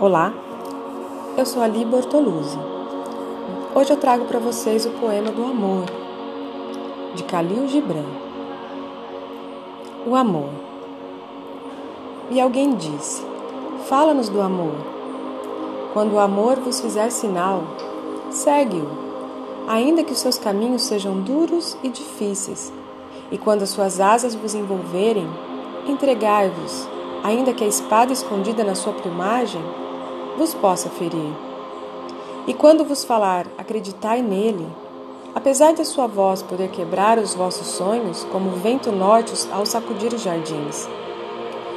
Olá, eu sou Ali Bortoluzzi. Hoje eu trago para vocês o poema do amor, de Khalil Gibran. O amor. E alguém disse: Fala-nos do amor. Quando o amor vos fizer sinal, segue-o, ainda que os seus caminhos sejam duros e difíceis, e quando as suas asas vos envolverem, entregai-vos, ainda que a espada escondida na sua plumagem vos possa ferir. E quando vos falar, acreditai nele, apesar de sua voz poder quebrar os vossos sonhos, como o vento norte ao sacudir os jardins.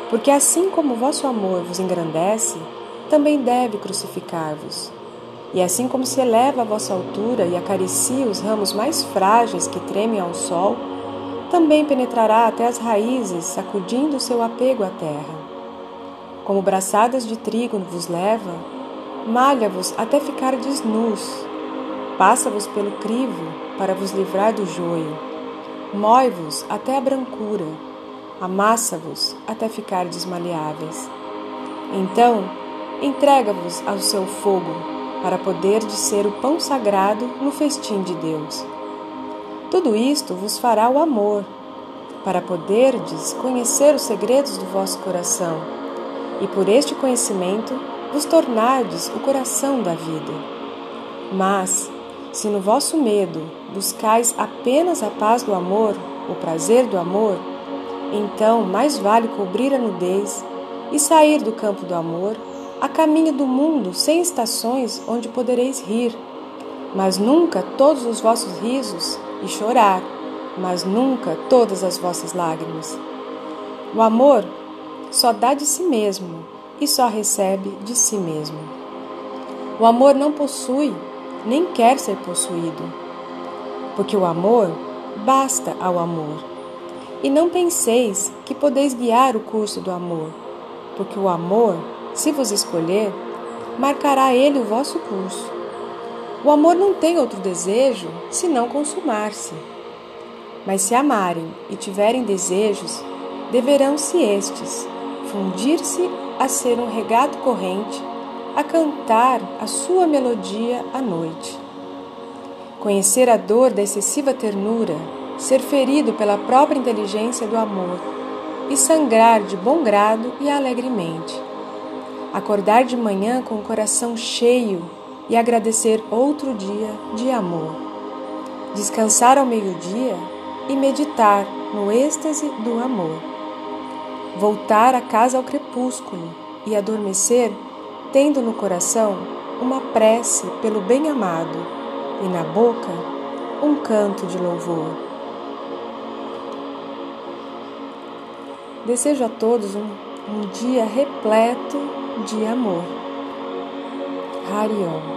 Porque assim como o vosso amor vos engrandece, também deve crucificar-vos. E assim como se eleva a vossa altura e acaricia os ramos mais frágeis que tremem ao sol, também penetrará até as raízes, sacudindo seu apego à terra como braçadas de trigo vos leva, malha-vos até ficar desnus, passa-vos pelo crivo para vos livrar do joio, mói-vos até a brancura, amassa-vos até ficar desmaleáveis. Então, entrega-vos ao seu fogo, para poderdes ser o pão sagrado no festim de Deus. Tudo isto vos fará o amor, para poderdes conhecer os segredos do vosso coração e por este conhecimento vos tornardes o coração da vida. Mas, se no vosso medo buscais apenas a paz do amor, o prazer do amor, então mais vale cobrir a nudez e sair do campo do amor a caminho do mundo sem estações onde podereis rir, mas nunca todos os vossos risos e chorar, mas nunca todas as vossas lágrimas. O amor só dá de si mesmo e só recebe de si mesmo. O amor não possui, nem quer ser possuído, porque o amor basta ao amor. E não penseis que podeis guiar o curso do amor, porque o amor, se vos escolher, marcará ele o vosso curso. O amor não tem outro desejo senão consumar-se. Mas se amarem e tiverem desejos, deverão-se estes fundir-se a ser um regato corrente, a cantar a sua melodia à noite. Conhecer a dor da excessiva ternura, ser ferido pela própria inteligência do amor e sangrar de bom grado e alegremente. Acordar de manhã com o coração cheio e agradecer outro dia de amor. Descansar ao meio-dia e meditar no êxtase do amor voltar a casa ao crepúsculo e adormecer, tendo no coração uma prece pelo bem-amado e na boca um canto de louvor. Desejo a todos um, um dia repleto de amor. Harion.